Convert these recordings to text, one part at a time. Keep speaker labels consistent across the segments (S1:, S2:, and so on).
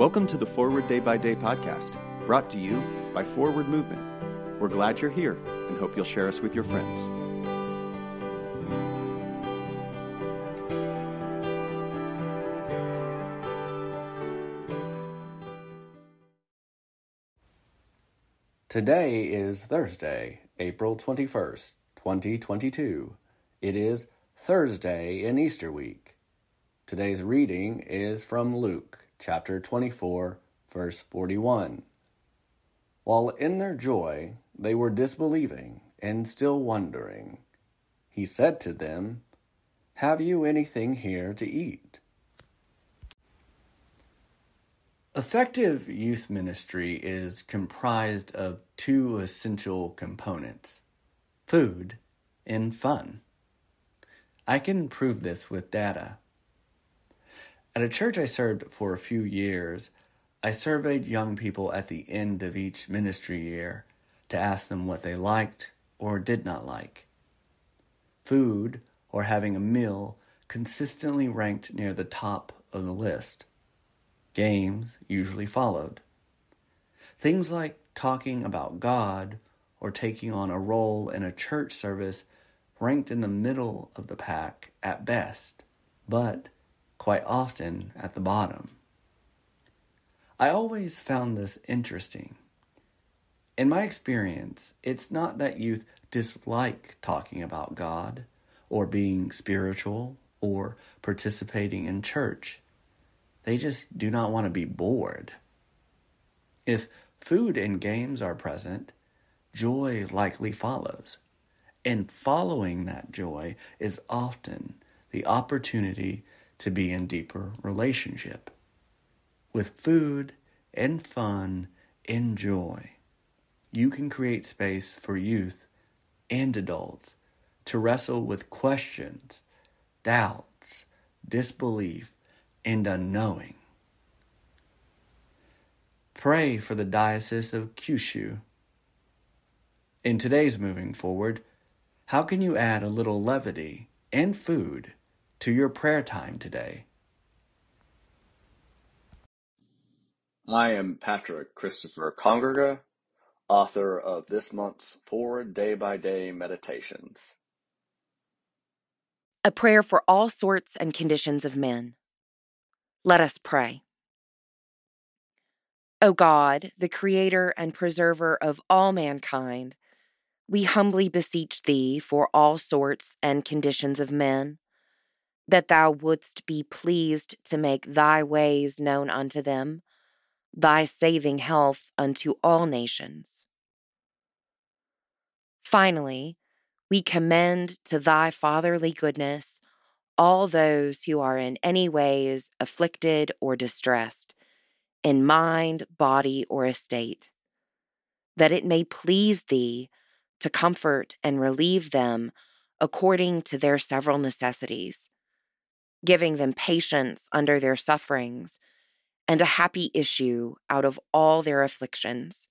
S1: Welcome to the Forward Day by Day podcast, brought to you by Forward Movement. We're glad you're here and hope you'll share us with your friends.
S2: Today is Thursday, April 21st, 2022. It is Thursday in Easter week. Today's reading is from Luke chapter 24, verse 41. While in their joy they were disbelieving and still wondering, he said to them, Have you anything here to eat? Effective youth ministry is comprised of two essential components food and fun. I can prove this with data. At a church I served for a few years, I surveyed young people at the end of each ministry year to ask them what they liked or did not like. Food, or having a meal, consistently ranked near the top of the list. Games usually followed. Things like talking about God or taking on a role in a church service ranked in the middle of the pack at best, but quite often at the bottom. I always found this interesting. In my experience, it's not that youth dislike talking about God or being spiritual or participating in church. They just do not want to be bored. If food and games are present, joy likely follows. And following that joy is often the opportunity to be in deeper relationship. With food and fun and joy, you can create space for youth and adults to wrestle with questions, doubts, disbelief, and unknowing. Pray for the Diocese of Kyushu. In today's moving forward, how can you add a little levity and food to your prayer time today?
S3: I am Patrick Christopher Congrega, author of this month's Forward Day by Day Meditations.
S4: A prayer for all sorts and conditions of men. Let us pray. O God, the creator and preserver of all mankind, we humbly beseech thee for all sorts and conditions of men, that thou wouldst be pleased to make thy ways known unto them, thy saving health unto all nations. Finally, we commend to thy fatherly goodness all those who are in any ways afflicted or distressed, in mind, body, or estate, that it may please thee to comfort and relieve them according to their several necessities, giving them patience under their sufferings and a happy issue out of all their afflictions.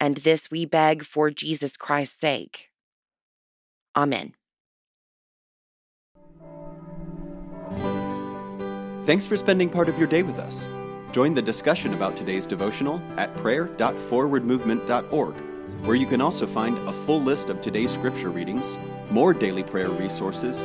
S4: And this we beg for Jesus Christ's sake. Amen.
S1: Thanks for spending part of your day with us. Join the discussion about today's devotional at prayer.forwardmovement.org, where you can also find a full list of today's scripture readings, more daily prayer resources,